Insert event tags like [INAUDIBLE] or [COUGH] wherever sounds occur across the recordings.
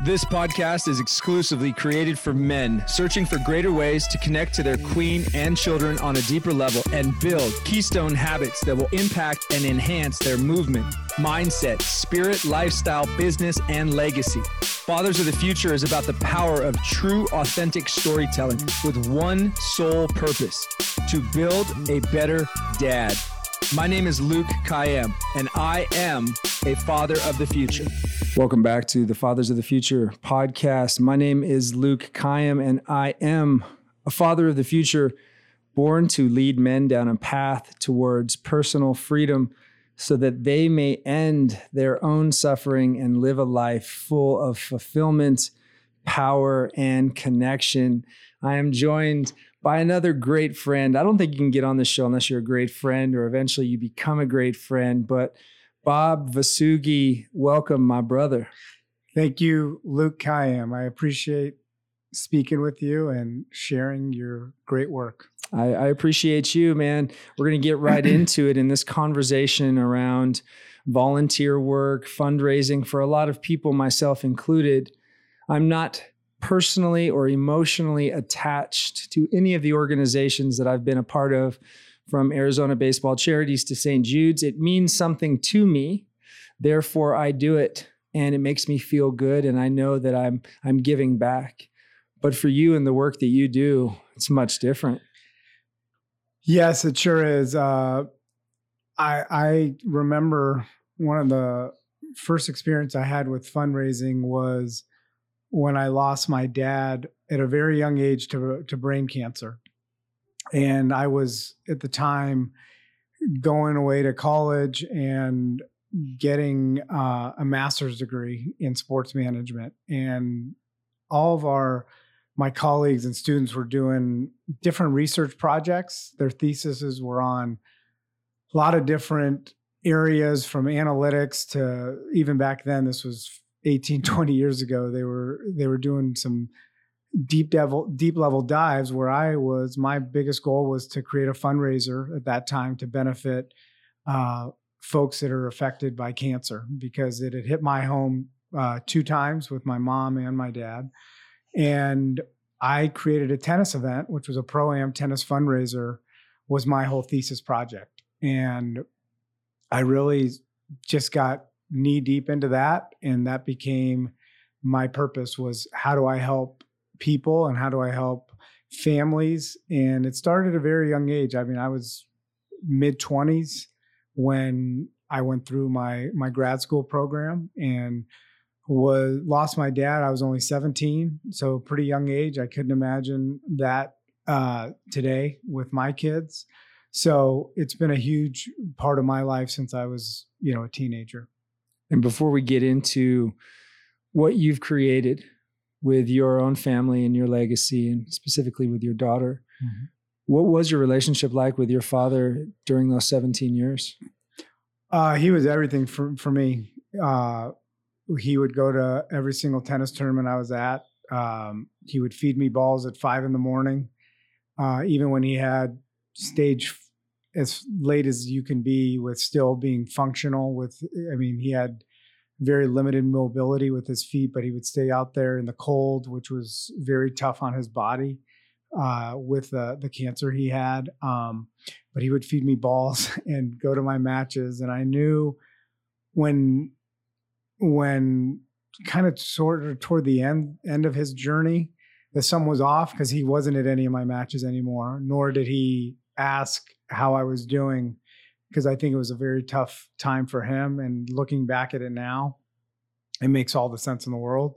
This podcast is exclusively created for men searching for greater ways to connect to their queen and children on a deeper level and build keystone habits that will impact and enhance their movement, mindset, spirit, lifestyle, business, and legacy. Fathers of the Future is about the power of true, authentic storytelling with one sole purpose to build a better dad. My name is Luke Kayem, and I am a father of the future. Welcome back to the Fathers of the Future podcast. My name is Luke Kayem, and I am a father of the future, born to lead men down a path towards personal freedom so that they may end their own suffering and live a life full of fulfillment, power, and connection. I am joined by another great friend. I don't think you can get on this show unless you're a great friend or eventually you become a great friend. But Bob Vasugi, welcome, my brother. Thank you, Luke Kayem. I appreciate speaking with you and sharing your great work. I, I appreciate you, man. We're going to get right [CLEARS THROAT] into it in this conversation around volunteer work, fundraising for a lot of people, myself included. I'm not personally or emotionally attached to any of the organizations that I've been a part of, from Arizona Baseball Charities to St. Jude's. It means something to me. Therefore, I do it and it makes me feel good and I know that I'm I'm giving back. But for you and the work that you do, it's much different. Yes, it sure is. Uh, I I remember one of the first experience I had with fundraising was when I lost my dad at a very young age to to brain cancer, and I was at the time going away to college and getting uh, a master's degree in sports management, and all of our my colleagues and students were doing different research projects. Their theses were on a lot of different areas from analytics to even back then this was 18 20 years ago they were they were doing some deep level deep level dives where i was my biggest goal was to create a fundraiser at that time to benefit uh, folks that are affected by cancer because it had hit my home uh, two times with my mom and my dad. And i created a tennis event which was a pro am tennis fundraiser was my whole thesis project. And i really just got knee deep into that and that became my purpose was how do i help people and how do i help families and it started at a very young age. I mean i was mid 20s when i went through my my grad school program and was lost my dad i was only 17 so pretty young age. I couldn't imagine that uh, today with my kids. So it's been a huge part of my life since i was you know a teenager. And before we get into what you've created with your own family and your legacy, and specifically with your daughter, mm-hmm. what was your relationship like with your father during those 17 years? Uh, he was everything for, for me. Uh, he would go to every single tennis tournament I was at. Um, he would feed me balls at five in the morning, uh, even when he had stage as late as you can be with still being functional with i mean he had very limited mobility with his feet but he would stay out there in the cold which was very tough on his body uh, with the cancer he had. Um, but he would feed me balls [LAUGHS] and go to my matches. And i knew when when kind of sort of toward the end end of his journey the sum was off because he wasn't at any of my matches anymore nor did he ask how I was doing because I think it was a very tough time for him. And looking back at it now, it makes all the sense in the world.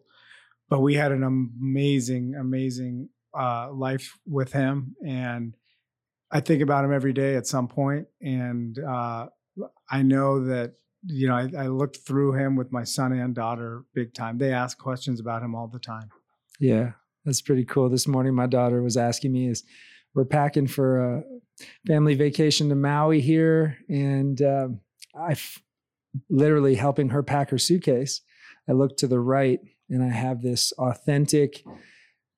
But we had an amazing, amazing uh, life with him, and I think about him every day at some point. And uh, I know that you know I, I looked through him with my son and daughter big time. They ask questions about him all the time. Yeah, that's pretty cool. This morning, my daughter was asking me, "Is we're packing for a family vacation to Maui here, and um, I literally helping her pack her suitcase. I look to the right, and I have this authentic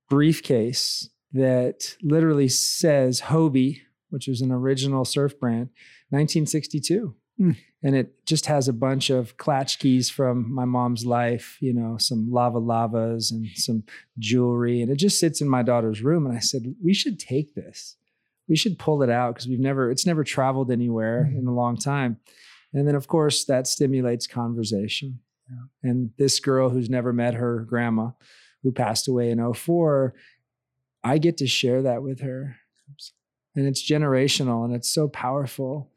briefcase that literally says Hobie, which is an original surf brand, 1962. Mm. and it just has a bunch of klatchkes from my mom's life, you know, some lava lavas and some jewelry. And it just sits in my daughter's room. And I said, we should take this. We should pull it out because we've never, it's never traveled anywhere mm-hmm. in a long time. And then, of course, that stimulates conversation. Yeah. And this girl who's never met her grandma, who passed away in 04, I get to share that with her. And it's generational and it's so powerful.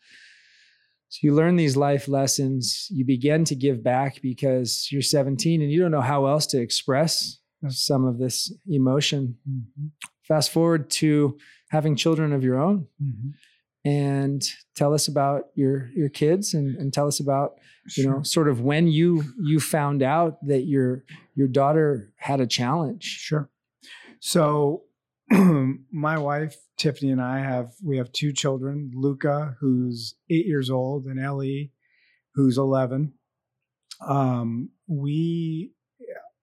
So you learn these life lessons, you begin to give back because you're 17 and you don't know how else to express some of this emotion. Mm-hmm. Fast forward to having children of your own. Mm-hmm. And tell us about your your kids and, and tell us about you sure. know sort of when you you found out that your your daughter had a challenge. Sure. So [CLEARS THROAT] my wife Tiffany and I have we have two children, Luca, who's eight years old, and Ellie, who's eleven. Um, we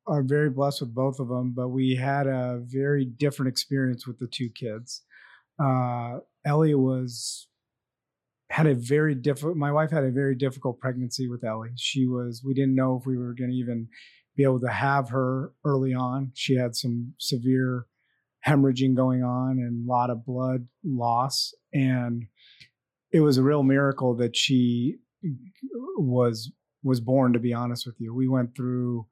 are very blessed with both of them, but we had a very different experience with the two kids. Uh, Ellie was had a very difficult. My wife had a very difficult pregnancy with Ellie. She was. We didn't know if we were going to even be able to have her early on. She had some severe hemorrhaging going on and a lot of blood loss. And it was a real miracle that she was was born to be honest with you we went through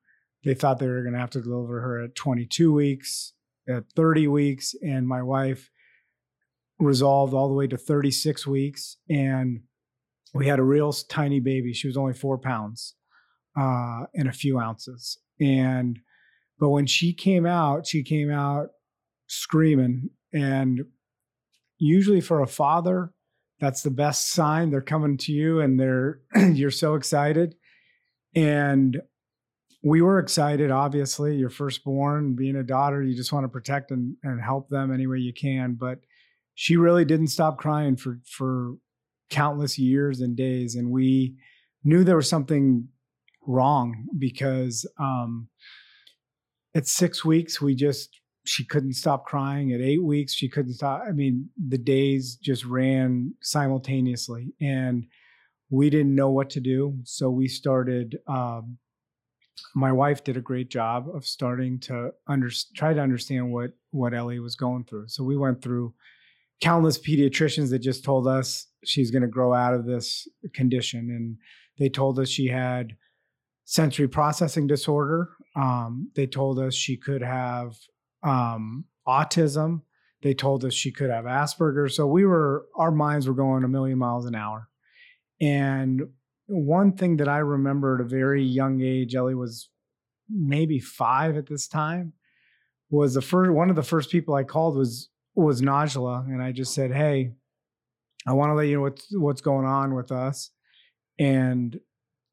they thought they were going to have to deliver her at 22 weeks at 30 weeks and my wife resolved all the way to 36 weeks and we had a real tiny baby she was only four pounds uh, and a few ounces and but when she came out she came out screaming. And usually for a father, that's the best sign. They're coming to you and they're [CLEARS THROAT] you're so excited. And we were excited, obviously. Your firstborn, being a daughter, you just want to protect and, and help them any way you can. But she really didn't stop crying for for countless years and days. And we knew there was something wrong because um, at six weeks we just she couldn't stop crying at eight weeks she couldn't stop i mean the days just ran simultaneously and we didn't know what to do so we started um, my wife did a great job of starting to under, try to understand what what ellie was going through so we went through countless pediatricians that just told us she's going to grow out of this condition and they told us she had sensory processing disorder um, they told us she could have um, autism. They told us she could have Asperger's. So we were, our minds were going a million miles an hour. And one thing that I remember at a very young age, Ellie was maybe five at this time, was the first one of the first people I called was was Najla, and I just said, "Hey, I want to let you know what's what's going on with us." And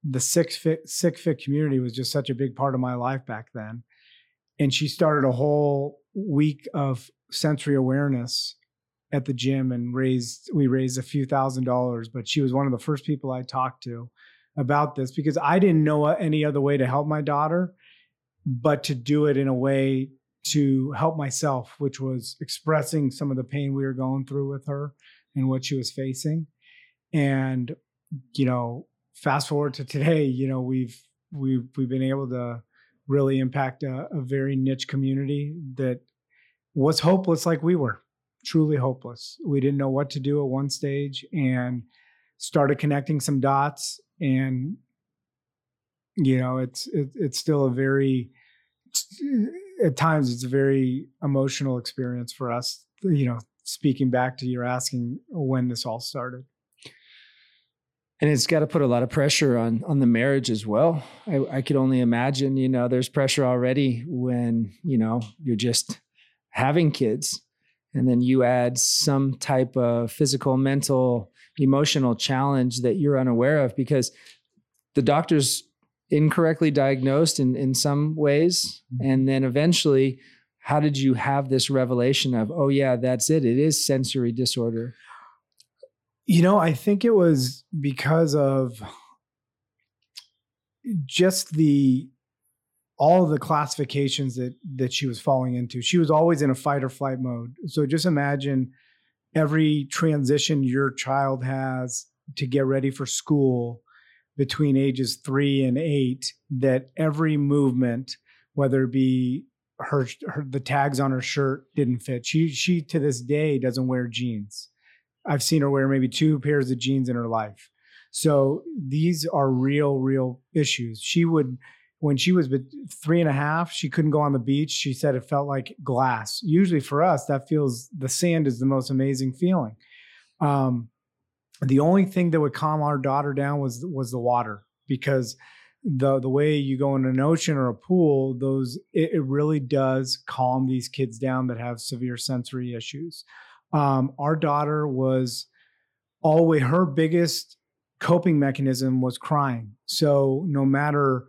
the sick fit sick fit community was just such a big part of my life back then and she started a whole week of sensory awareness at the gym and raised we raised a few thousand dollars but she was one of the first people i talked to about this because i didn't know any other way to help my daughter but to do it in a way to help myself which was expressing some of the pain we were going through with her and what she was facing. And you know fast forward to today you know we've we've we've been able to really impact a, a very niche community that was hopeless like we were truly hopeless. We didn't know what to do at one stage and started connecting some dots and you know it's it, it's still a very at times it's a very emotional experience for us you know speaking back to your asking when this all started and it's got to put a lot of pressure on on the marriage as well. I, I could only imagine, you know, there's pressure already when you know you're just having kids, and then you add some type of physical, mental, emotional challenge that you're unaware of because the doctors incorrectly diagnosed in in some ways, mm-hmm. and then eventually. How did you have this revelation of, oh, yeah, that's it? It is sensory disorder. You know, I think it was because of just the all of the classifications that that she was falling into. She was always in a fight or flight mode. So just imagine every transition your child has to get ready for school, between ages three and eight that every movement, whether it be her, her the tags on her shirt didn't fit. She she to this day doesn't wear jeans. I've seen her wear maybe two pairs of jeans in her life. So these are real, real issues. She would, when she was three and a half, she couldn't go on the beach. She said it felt like glass. Usually for us, that feels the sand is the most amazing feeling. Um, the only thing that would calm our daughter down was was the water because the the way you go in an ocean or a pool, those it, it really does calm these kids down that have severe sensory issues. Um, our daughter was always her biggest coping mechanism was crying. So no matter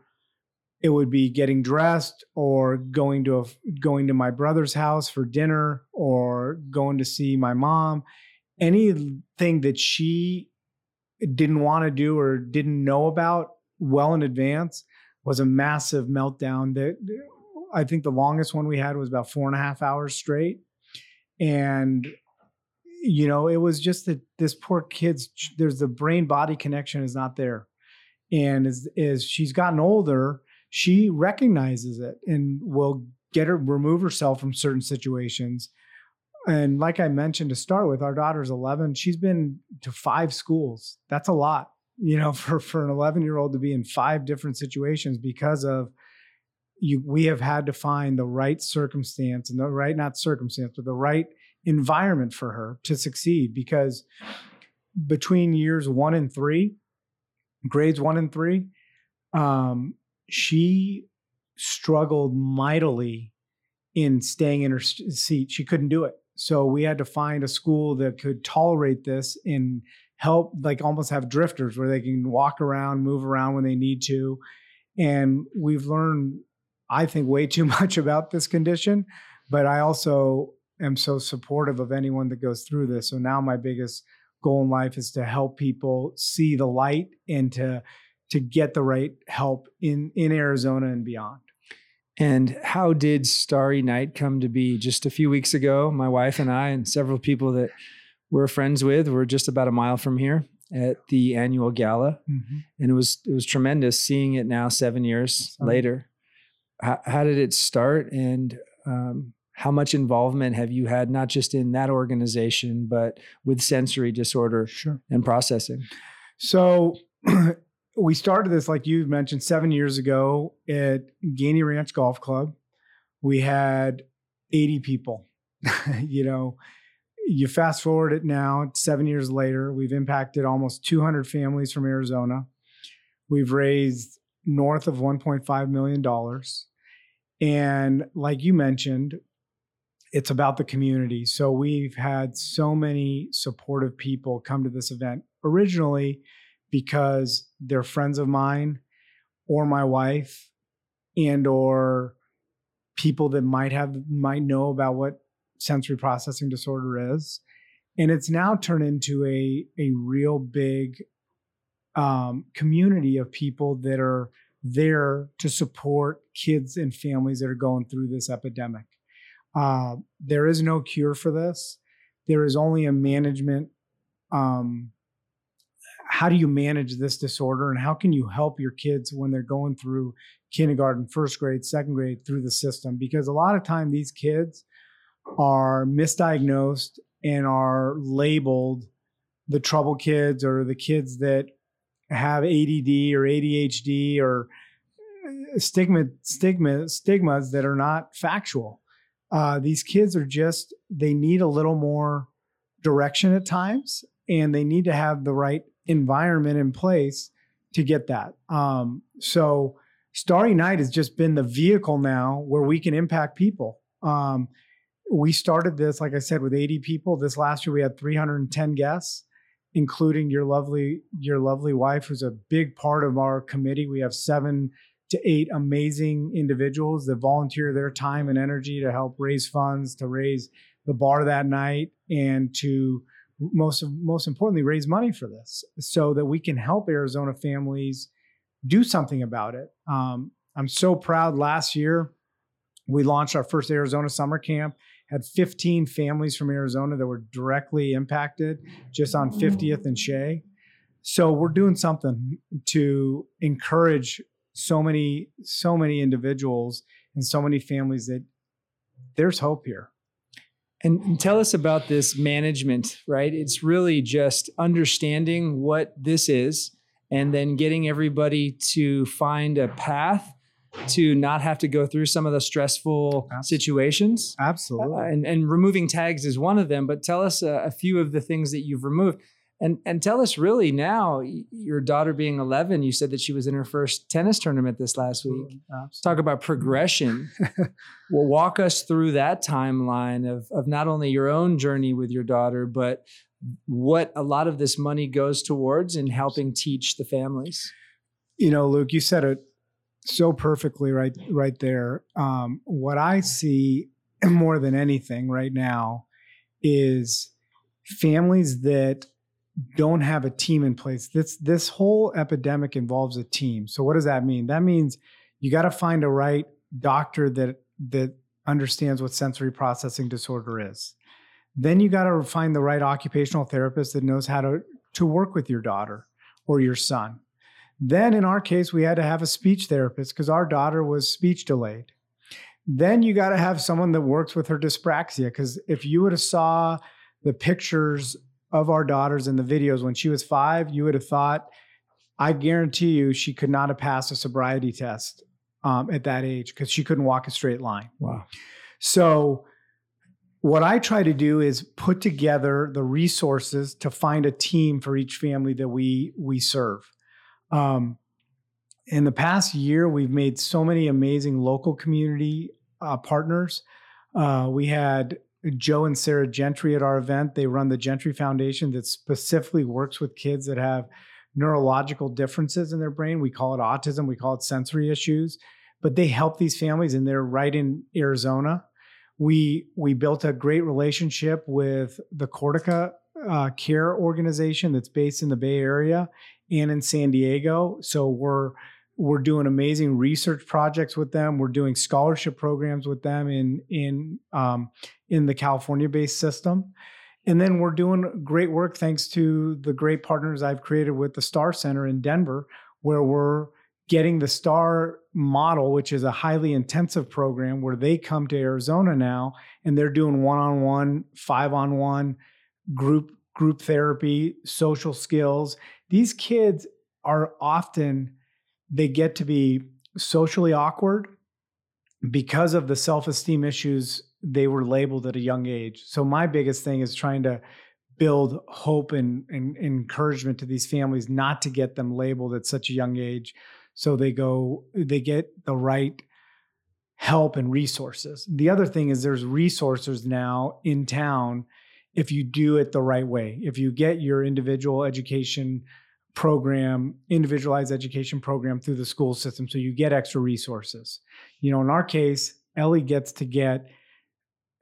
it would be getting dressed or going to a, going to my brother's house for dinner or going to see my mom anything that she didn't want to do or didn't know about well in advance was a massive meltdown that I think the longest one we had was about four and a half hours straight. And, you know, it was just that this poor kid's, there's the brain body connection is not there. And as, as she's gotten older, she recognizes it and will get her, remove herself from certain situations and like I mentioned to start with, our daughter's 11. She's been to five schools. That's a lot, you know, [LAUGHS] for, for an 11 year old to be in five different situations because of you. We have had to find the right circumstance and the right, not circumstance, but the right environment for her to succeed because between years one and three, grades one and three, um, she struggled mightily in staying in her seat. She couldn't do it. So we had to find a school that could tolerate this and help, like almost have drifters where they can walk around, move around when they need to. And we've learned, I think, way too [LAUGHS] much about this condition. But I also am so supportive of anyone that goes through this. So now my biggest goal in life is to help people see the light and to to get the right help in in Arizona and beyond. And how did Starry Night come to be? Just a few weeks ago, my wife and I, and several people that we're friends with, were just about a mile from here at the annual gala, mm-hmm. and it was it was tremendous seeing it now seven years Sorry. later. How, how, did it start, and um, how much involvement have you had, not just in that organization, but with sensory disorder sure. and processing? So [CLEARS THROAT] we started this, like you mentioned, seven years ago at Gainey Ranch Golf Club. We had 80 people. [LAUGHS] you know, you fast forward it now, seven years later, we've impacted almost 200 families from Arizona. We've raised north of $1.5 million. And like you mentioned, it's about the community. So we've had so many supportive people come to this event. Originally, because they're friends of mine or my wife and or people that might have might know about what sensory processing disorder is. And it's now turned into a a real big um, community of people that are there to support kids and families that are going through this epidemic. Uh, there is no cure for this. There is only a management um, how do you manage this disorder and how can you help your kids when they're going through kindergarten, first grade, second grade through the system? Because a lot of time these kids are misdiagnosed and are labeled the trouble kids or the kids that have ADD or ADHD or uh, stigma stigma stigmas that are not factual. Uh, these kids are just they need a little more direction at times and they need to have the right environment in place to get that. Um, so Starry Night has just been the vehicle now where we can impact people. Um, we started this, like I said, with 80 people. This last year we had 310 guests, including your lovely your lovely wife, who's a big part of our committee. We have seven to eight amazing individuals that volunteer their time and energy to help raise funds, to raise the bar that night, and to most most importantly raise money for this so that we can help Arizona families do something about it. Um, I'm so proud. Last year, we launched our first Arizona summer camp. Had 15 families from Arizona that were directly impacted just on 50th and Shea. So we're doing something to encourage so many, so many individuals and so many families that there's hope here. And, and, tell us about this management, right? It's really just understanding what this is and then getting everybody to find a path to not have to go through some of the stressful Absolutely. situations. Absolutely. Uh, and, and removing tags is one of them, but tell us a, a few of the things that you've removed. And and tell us really now, your daughter being 11, you said that she was in her first tennis tournament this last week. Let's talk about progression. [LAUGHS] well, walk us through that timeline of of not only your own journey with your daughter, but what a lot of this money goes towards in helping teach the families. You know, Luke, you said it so perfectly right right there. Um, what I see [CLEARS THROAT] more than anything right now is families that don't have a team in place. This this whole epidemic involves a team. So what does that mean? That means you got to find a right doctor that that understands what sensory processing disorder is. Then you got to find the right occupational therapist that knows how to to work with your daughter or your son. Then in our case we had to have a speech therapist because our daughter was speech delayed. Then you got to have someone that works with her dyspraxia because if you would have saw the pictures of our daughters in the videos when she was five, you would have thought, I guarantee you, she could not have passed a sobriety test um, at that age because she couldn't walk a straight line. Wow. So, what I try to do is put together the resources to find a team for each family that we we serve. Um, in the past year, we've made so many amazing local community uh, partners. Uh, we had Joe and Sarah Gentry at our event. They run the Gentry Foundation that specifically works with kids that have neurological differences in their brain. We call it autism, we call it sensory issues, but they help these families and they're right in Arizona. We we built a great relationship with the Cortica uh, Care organization that's based in the Bay Area and in San Diego. So we're we're doing amazing research projects with them. We're doing scholarship programs with them in in um, in the California-based system, and then we're doing great work thanks to the great partners I've created with the Star Center in Denver, where we're getting the Star model, which is a highly intensive program, where they come to Arizona now and they're doing one-on-one, five-on-one group group therapy, social skills. These kids are often they get to be socially awkward because of the self-esteem issues they were labeled at a young age. So my biggest thing is trying to build hope and, and, encouragement to these families not to get them labeled at such a young age so they go they get the right help and resources. The other thing is there's resources now in town if you do it the right way. If you get your individual education program, individualized education program through the school system. So you get extra resources. You know, in our case, Ellie gets to get,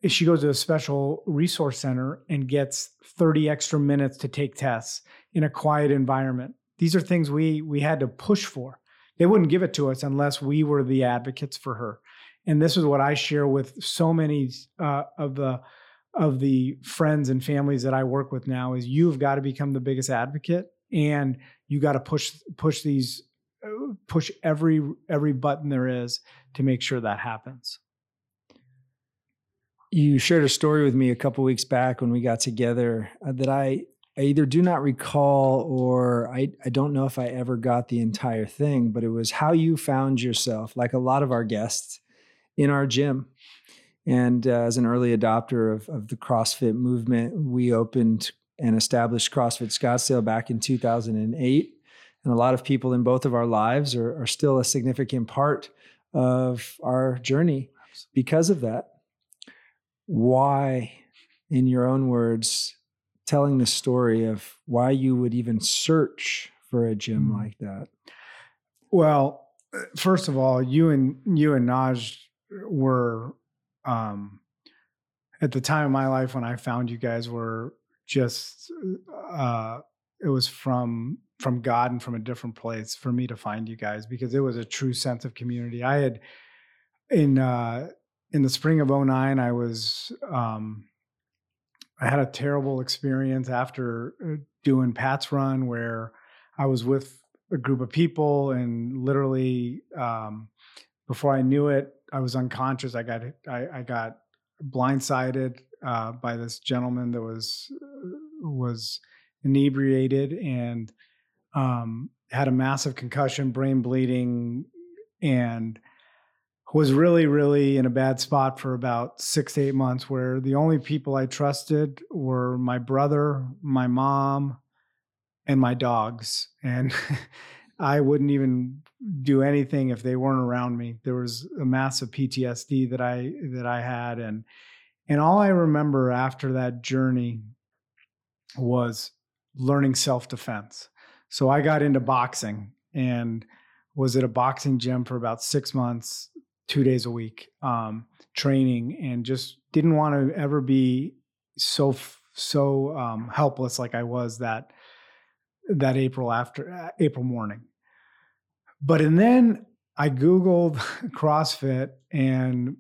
she goes to a special resource center and gets 30 extra minutes to take tests in a quiet environment. These are things we we had to push for. They wouldn't give it to us unless we were the advocates for her. And this is what I share with so many uh, of the of the friends and families that I work with now is you've got to become the biggest advocate and you got to push push these uh, push every every button there is to make sure that happens you shared a story with me a couple weeks back when we got together uh, that I, I either do not recall or I, I don't know if I ever got the entire thing, but it was how you found yourself, like a lot of our guests, in our gym. And uh, as an early adopter of, of the CrossFit movement, we opened and established CrossFit Scottsdale back in 2008. And a lot of people in both of our lives are, are still a significant part of our journey because of that. Why, in your own words, telling the story of why you would even search for a gym mm. like that? Well, uh, first of all, you and you and Naj were um, at the time of my life when I found you guys were just uh, it was from from God and from a different place for me to find you guys because it was a true sense of community. I had in uh, in the spring of 09, I was um, I had a terrible experience after uh, doing Pat's run where I was with a group of people, and literally um, before I knew it, I was unconscious. I got I, I got blindsided uh, by this gentleman that was was inebriated and um, had a massive concussion, brain bleeding, and was really, really in a bad spot for about six to eight months. Where the only people I trusted were my brother, my mom, and my dogs, and [LAUGHS] I wouldn't even do anything if they weren't around me. There was a massive PTSD that I that I had, and and all I remember after that journey was learning self defense. So I got into boxing and was at a boxing gym for about six months, two days a week, um, training, and just didn't want to ever be so so um, helpless like I was that that April after uh, April morning. But and then I googled [LAUGHS] CrossFit, and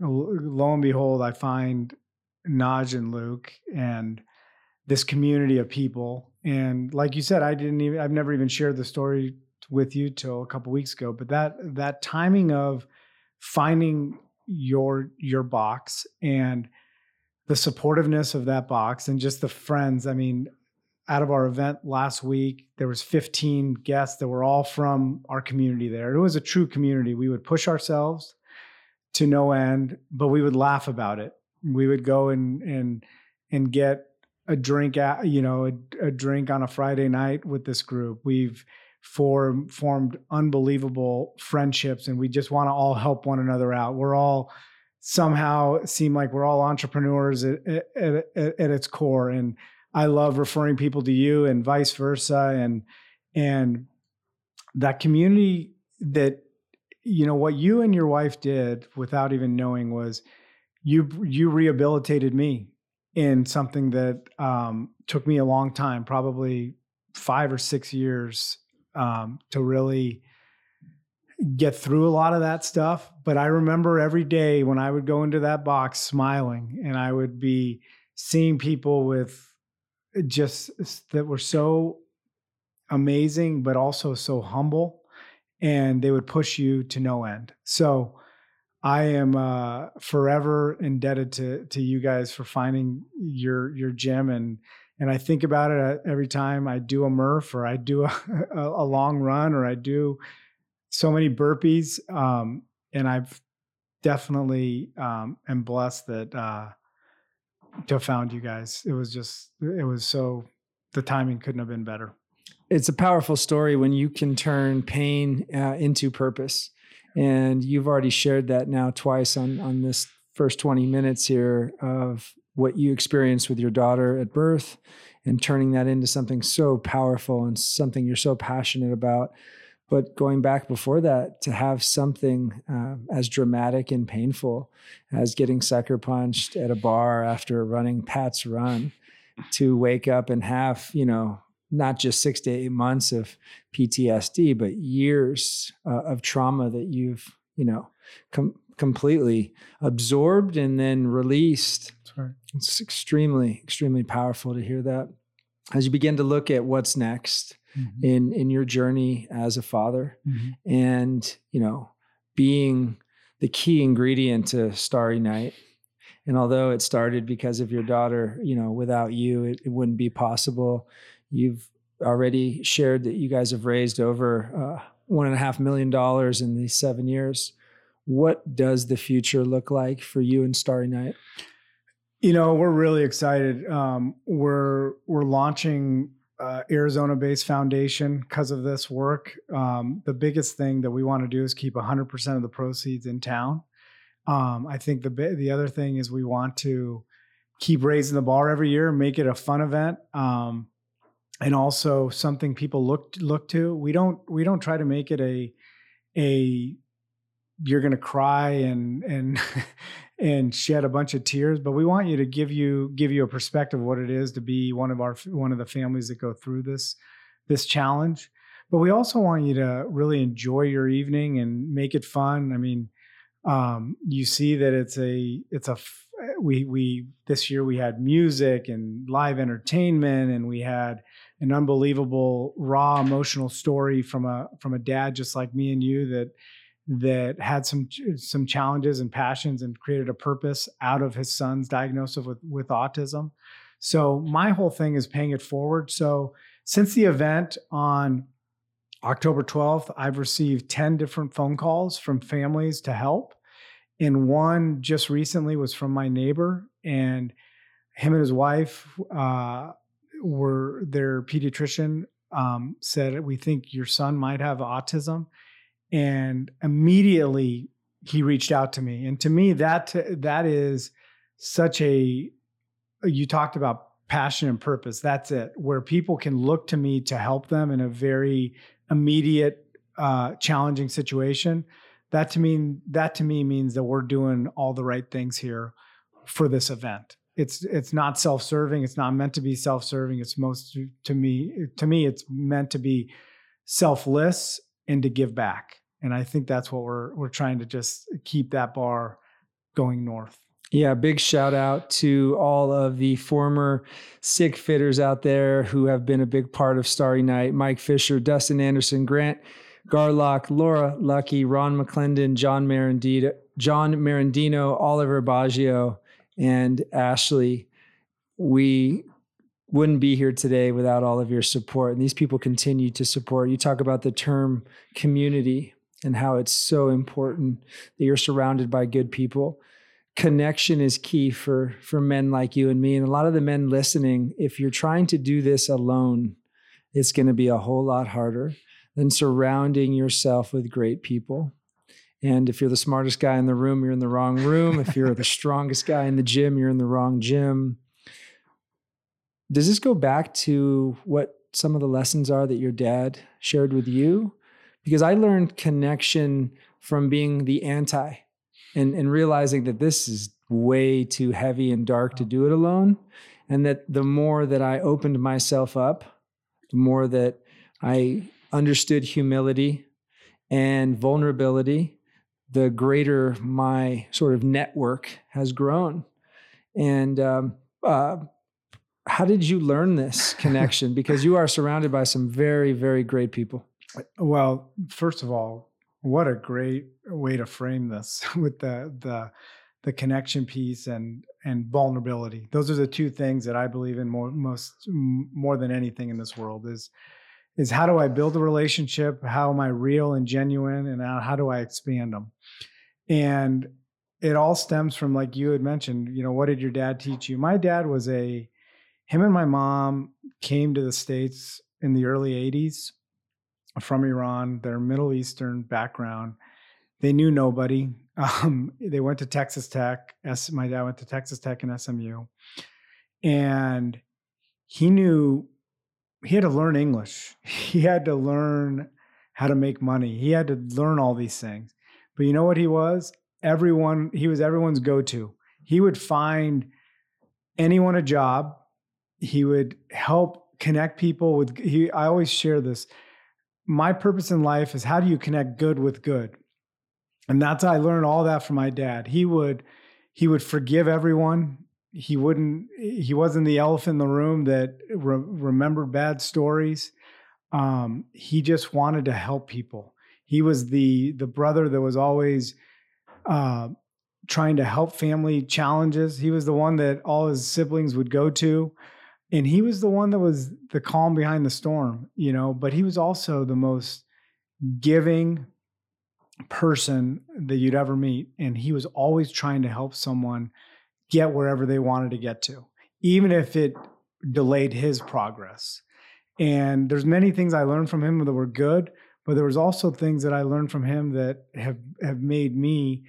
lo and behold, I find Naj and Luke, and this community of people. And like you said, I didn't even I've never even shared the story with you till a couple weeks ago. But that that timing of finding your your box and the supportiveness of that box and just the friends. I mean, out of our event last week, there was 15 guests that were all from our community there. It was a true community. We would push ourselves to no end, but we would laugh about it. We would go and and and get a drink at you know a, a, drink on a Friday night with this group. We've formed formed unbelievable friendships, and we just want to all help one another out. We're all somehow seem like we're all entrepreneurs at, at, at, at its core, and I love referring people to you, and vice versa, and and that community that you know what you and your wife did without even knowing was you you rehabilitated me in something that um, took me a long time, probably five or six years um, to really get through a lot of that stuff. But I remember every day when I would go into that box smiling and I would be seeing people with just that were so amazing, but also so humble. And they would push you to no end. So, I am uh, forever indebted to to you guys for finding your your gym and and I think about it uh, every time I do a Murph or I do [LAUGHS] a, a long run or I do so many burpees. Um, and I've definitely um, am blessed that uh, to have found you guys. It was just it was so the timing couldn't have been better. It's a powerful story when you can turn pain uh, into purpose and you've already shared that now twice on on this first 20 minutes here of what you experienced with your daughter at birth and turning that into something so powerful and something you're so passionate about but going back before that to have something uh, as dramatic and painful as getting sucker punched at a bar after running pat's run to wake up and have you know not just six to eight months of PTSD, but years uh, of trauma that you've, you know, com- completely absorbed and then released. Right. It's extremely, extremely powerful to hear that. As you begin to look at what's next mm-hmm. in in your journey as a father, mm-hmm. and you know, being the key ingredient to Starry Night. And although it started because of your daughter, you know, without you, it, it wouldn't be possible You've already shared that you guys have raised over uh, one and a half million dollars in these seven years. What does the future look like for you and Starry Night? You know, we're really excited. Um, we're we're launching uh, Arizona-based foundation because of this work. Um, the biggest thing that we want to do is keep 100% of the proceeds in town. Um, I think the the other thing is we want to keep raising the bar every year, make it a fun event. Um, and also something people look look to. We don't we don't try to make it a a you're going to cry and and [LAUGHS] and shed a bunch of tears but we want you to give you give you a perspective of what it is to be one of our one of the families that go through this this challenge. But we also want you to really enjoy your evening and make it fun. I mean um, you see that it's a it's a we we this year we had music and live entertainment and we had an unbelievable raw emotional story from a from a dad just like me and you that that had some some challenges and passions and created a purpose out of his son's diagnosis with with autism. So my whole thing is paying it forward. So since the event on October 12th, I've received 10 different phone calls from families to help. And one just recently was from my neighbor, and him and his wife uh, were their pediatrician um, said, We think your son might have autism. And immediately he reached out to me. And to me, that that is such a you talked about passion and purpose. That's it, where people can look to me to help them in a very immediate, uh, challenging situation. That to me, that to me means that we're doing all the right things here for this event. It's it's not self-serving. It's not meant to be self-serving. It's most to me to me it's meant to be selfless and to give back. And I think that's what we're we're trying to just keep that bar going north. Yeah, big shout out to all of the former SICK fitters out there who have been a big part of Starry Night. Mike Fisher, Dustin Anderson, Grant Garlock, Laura Lucky, Ron McClendon, John Marandino, John Marandino, Oliver Baggio, and Ashley. We wouldn't be here today without all of your support. And these people continue to support. You talk about the term community and how it's so important that you're surrounded by good people connection is key for for men like you and me and a lot of the men listening if you're trying to do this alone it's going to be a whole lot harder than surrounding yourself with great people and if you're the smartest guy in the room you're in the wrong room if you're the [LAUGHS] strongest guy in the gym you're in the wrong gym does this go back to what some of the lessons are that your dad shared with you? Because i learned connection from being the anti and and realizing that this is way too heavy and dark to do it alone and that the more that I opened myself up the more that I understood humility and vulnerability the greater my sort of network has grown. And um, uh, how did you learn this [LAUGHS] connection because you are surrounded by some very very great people well first of all what a great way to frame this [LAUGHS] with the the the connection piece and and vulnerability. Those are the two things that I believe in more most more than anything in this world is is how do I build a relationship? How am I real and genuine? And how, how do I expand them? And it all stems from like you had mentioned, you know, what did your dad teach you? My dad was a him and my mom came to the states in the early 80s from Iran, their Middle Eastern background. They knew nobody. [LAUGHS] Um, they went to Texas Tech. S, my dad went to Texas Tech and SMU. And he knew he had to learn English. [LAUGHS] He had to learn how to make money. He had to learn all these things. But you know what he was? Everyone, he was everyone's go to. He would find anyone a job. He would help connect people with he I always share this my purpose in life is how do you connect good with good? And that's I learned all that from my dad. He would he would forgive everyone. He wouldn't he wasn't the elephant in the room that re- remembered bad stories. Um, he just wanted to help people. He was the the brother that was always uh, trying to help family challenges. He was the one that all his siblings would go to and he was the one that was the calm behind the storm, you know, but he was also the most giving person that you'd ever meet. And he was always trying to help someone get wherever they wanted to get to, even if it delayed his progress. And there's many things I learned from him that were good, but there was also things that I learned from him that have have made me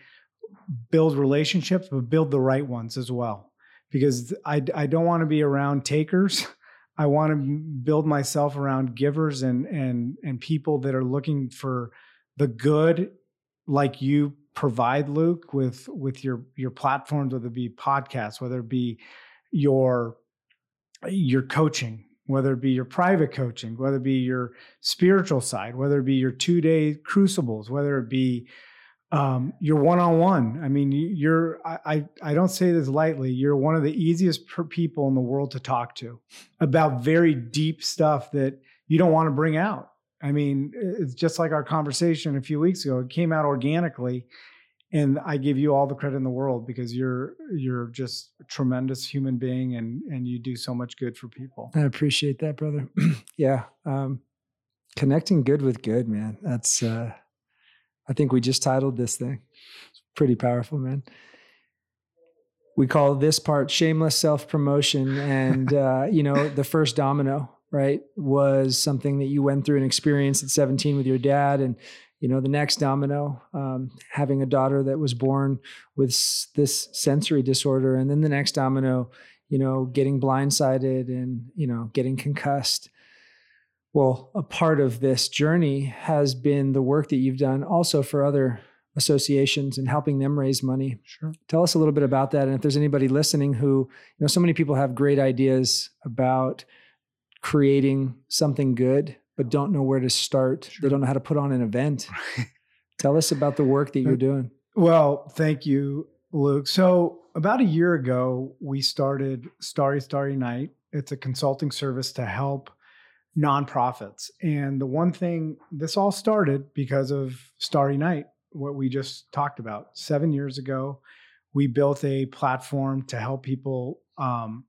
build relationships, but build the right ones as well because I, I don't want to be around takers. I want to build myself around givers and and and people that are looking for the good, like you provide, Luke, with with your your platforms, whether it be podcasts, whether it be your your coaching, whether it be your private coaching, whether it be your spiritual side, whether it be your two day crucibles, whether it be um, you're one on one. I mean, you're, I, I, don't say this lightly, you're one of the easiest people in the world to talk to about very deep stuff that you don't want to bring out. I mean, it's just like our conversation a few weeks ago. It came out organically. And I give you all the credit in the world because you're you're just a tremendous human being and and you do so much good for people. I appreciate that, brother. [CLEARS THROAT] yeah. Um, connecting good with good, man. That's uh I think we just titled this thing. It's pretty powerful, man. We call this part shameless self promotion. And, [LAUGHS] uh, you know, the first domino, right, was something that you went through and experienced at 17 with your dad. And, you know, the next domino, um, having a daughter that was born with this sensory disorder. And then the next domino, you know, getting blindsided and, you know, getting concussed well, a part of this journey has been the work that you've done also for other associations and helping them raise money. Sure. Tell us a little bit about that. And if there's anybody listening who, you know, so many people have great ideas about creating something good, but don't know where to start. Sure. They don't know how to put on an event. [LAUGHS] Tell us about the work that uh, you're doing. Well, thank you, Luke. So about a year ago, we started Starry Starry Night. It's a consulting service to help nonprofits. And the one thing, this all started because of Starry Night, what we just talked about. Seven years ago, we built a platform to help people um,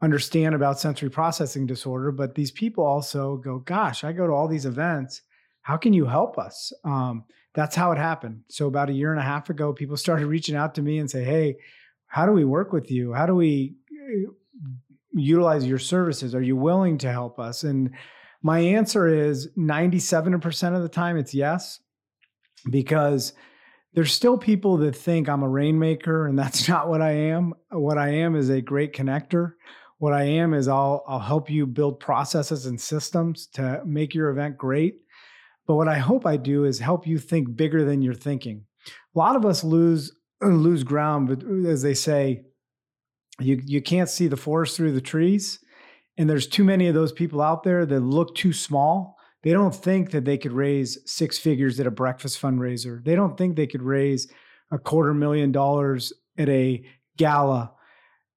understand about sensory processing disorder. But these people also go, Gosh, I go to all these events. How can you help us? Um, that's how it happened. So, about a year and a half ago, people [LAUGHS] started reaching out to me and say, Hey, how do we work with you? How do we eh, utilize your services? Are you willing to help us? And my answer is 97% of the time it's yes, because there's still people that think I'm a rainmaker, and [LAUGHS] that's not what I am. What I am is a great connector. What I am is I'll I'll help you build processes and systems to make your event great. But what I hope I do is help you think bigger than you're thinking. A lot of us lose [CLEARS THROAT] lose ground, but as they say, you you can't see the forest through the trees and there's too many of those people out there that look too small. They don't think that they could raise six figures at a breakfast fundraiser. They don't think they could raise a quarter million dollars at a gala.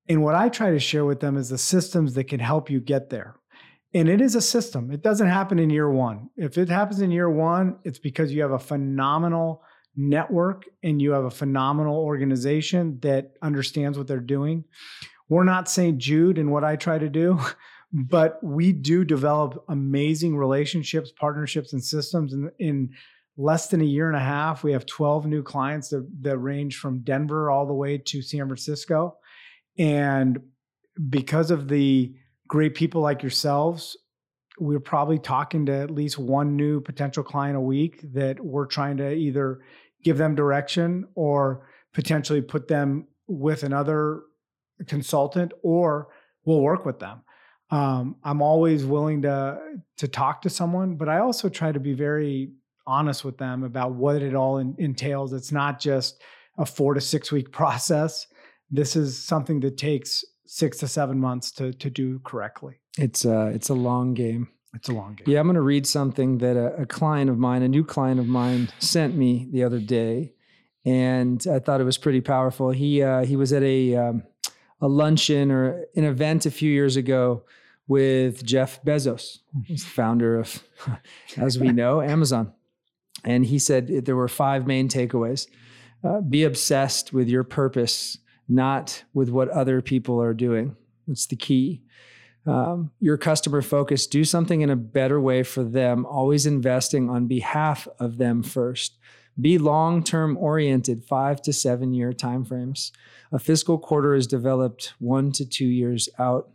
And what i try to share with them is the systems that can help you get there. And it is a system. It doesn't happen in year one. If it happens in year one it's because you have a phenomenal network and you have a phenomenal organization that understands what they're doing. We're not St. Jude in what I try to do, [LAUGHS] but we do develop amazing relationships, partnerships, and systems. And in less than a year and a half, we have 12 new clients that, that range from Denver all the way to San Francisco. And because of the great people like yourselves, we're probably talking to at least one new potential client a week that we're trying to either give them direction or potentially put them with another consultant or we'll work with them. Um, I'm always willing to to talk to someone, but I also try to be very honest with them about what it all in, entails. It's not just a four to six week [LAUGHS] process. This is something that takes six to seven months to to do correctly. It's uh it's a long game. It's a long game. Yeah, I'm going to read something that a, a, client of mine, a new client of mine, sent me the other day, and I thought it was pretty powerful. He uh, he was at a um, a luncheon or an event a few years ago with Jeff Bezos, He's the founder of, [LAUGHS] as we [LAUGHS] know, Amazon, and he said there were five main takeaways: uh, be obsessed with your purpose, not with what other people are doing. It's the key um, your customer focus, do something in a better way for them, always investing on behalf of them first. Be long term oriented, five to seven year timeframes. A fiscal quarter is developed one to two years out.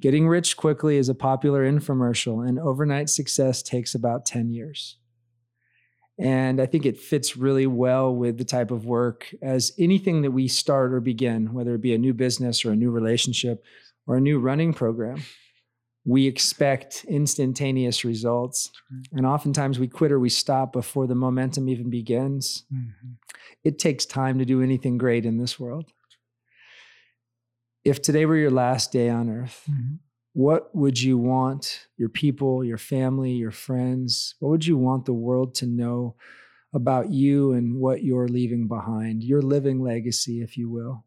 Getting rich quickly is a popular infomercial, and overnight success takes about 10 years. And I think it fits really well with the type of work as anything that we start or begin, whether it be a new business or a new relationship or a new running program, we expect instantaneous results. And oftentimes we quit or we stop before the momentum even begins. Mm-hmm. It takes time to do anything great in this world. If today were your last day on earth, mm-hmm. What would you want your people, your family, your friends, what would you want the world to know about you and what you're leaving behind, your living legacy, if you will?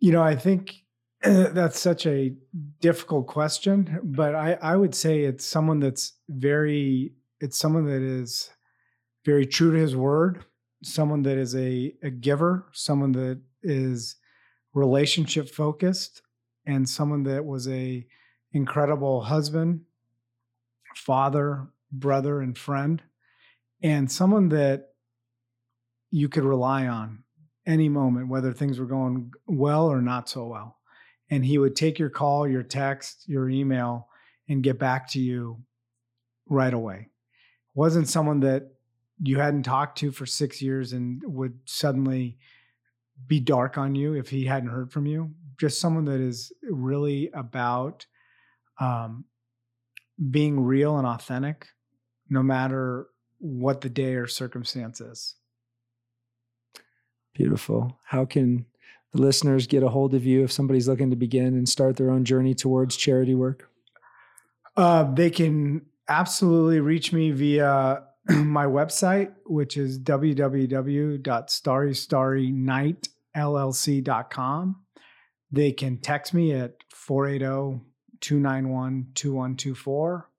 You know, I think [CLEARS THROAT] that's such a difficult question, but I, I would say it's someone that's very, it's someone that is very true to his word, someone that is a, a giver, someone that is relationship focused, and someone that was a incredible husband, father, brother, and friend, and someone that you could rely on any moment, whether things were going well or not so well. And he would take your call, your text, your email, and get back to you right away. Wasn't someone that you hadn't talked to for six years and would suddenly be dark on you if he hadn't heard from you. Just someone that is really about um, being real and authentic, no matter what the day or circumstance is. Beautiful. How can the listeners get a hold of you if somebody's looking to begin and start their own journey towards charity work? Uh, they can absolutely reach me via [CLEARS THROAT] my website, which is www.starrystarrynightllc.com. They can text me at 480 291 2124,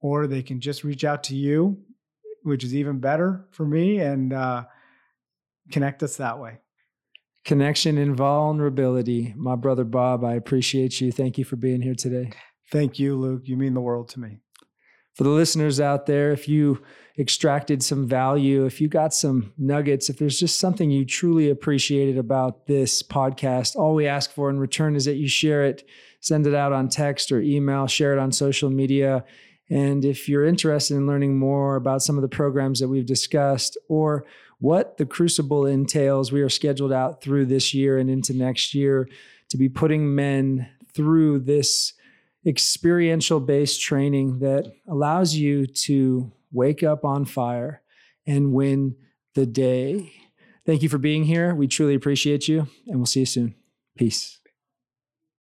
or they can just reach out to you, which is even better for me, and uh, connect us that way. Connection and vulnerability. My brother Bob, I appreciate you. Thank you for being here today. Thank you, Luke. You mean the world to me. For the listeners out there, if you extracted some value, if you got some nuggets, if there's just something you truly appreciated about this podcast, all we ask for in return is that you share it, send it out on text or email, share it on social media. And if you're interested in learning more about some of the programs that we've discussed or what the Crucible entails, we are scheduled out through this year and into next year to be putting men through this experiential based training that allows you to wake up on fire and win the day. Thank you for being here. We truly appreciate you, and we'll see you soon. Peace.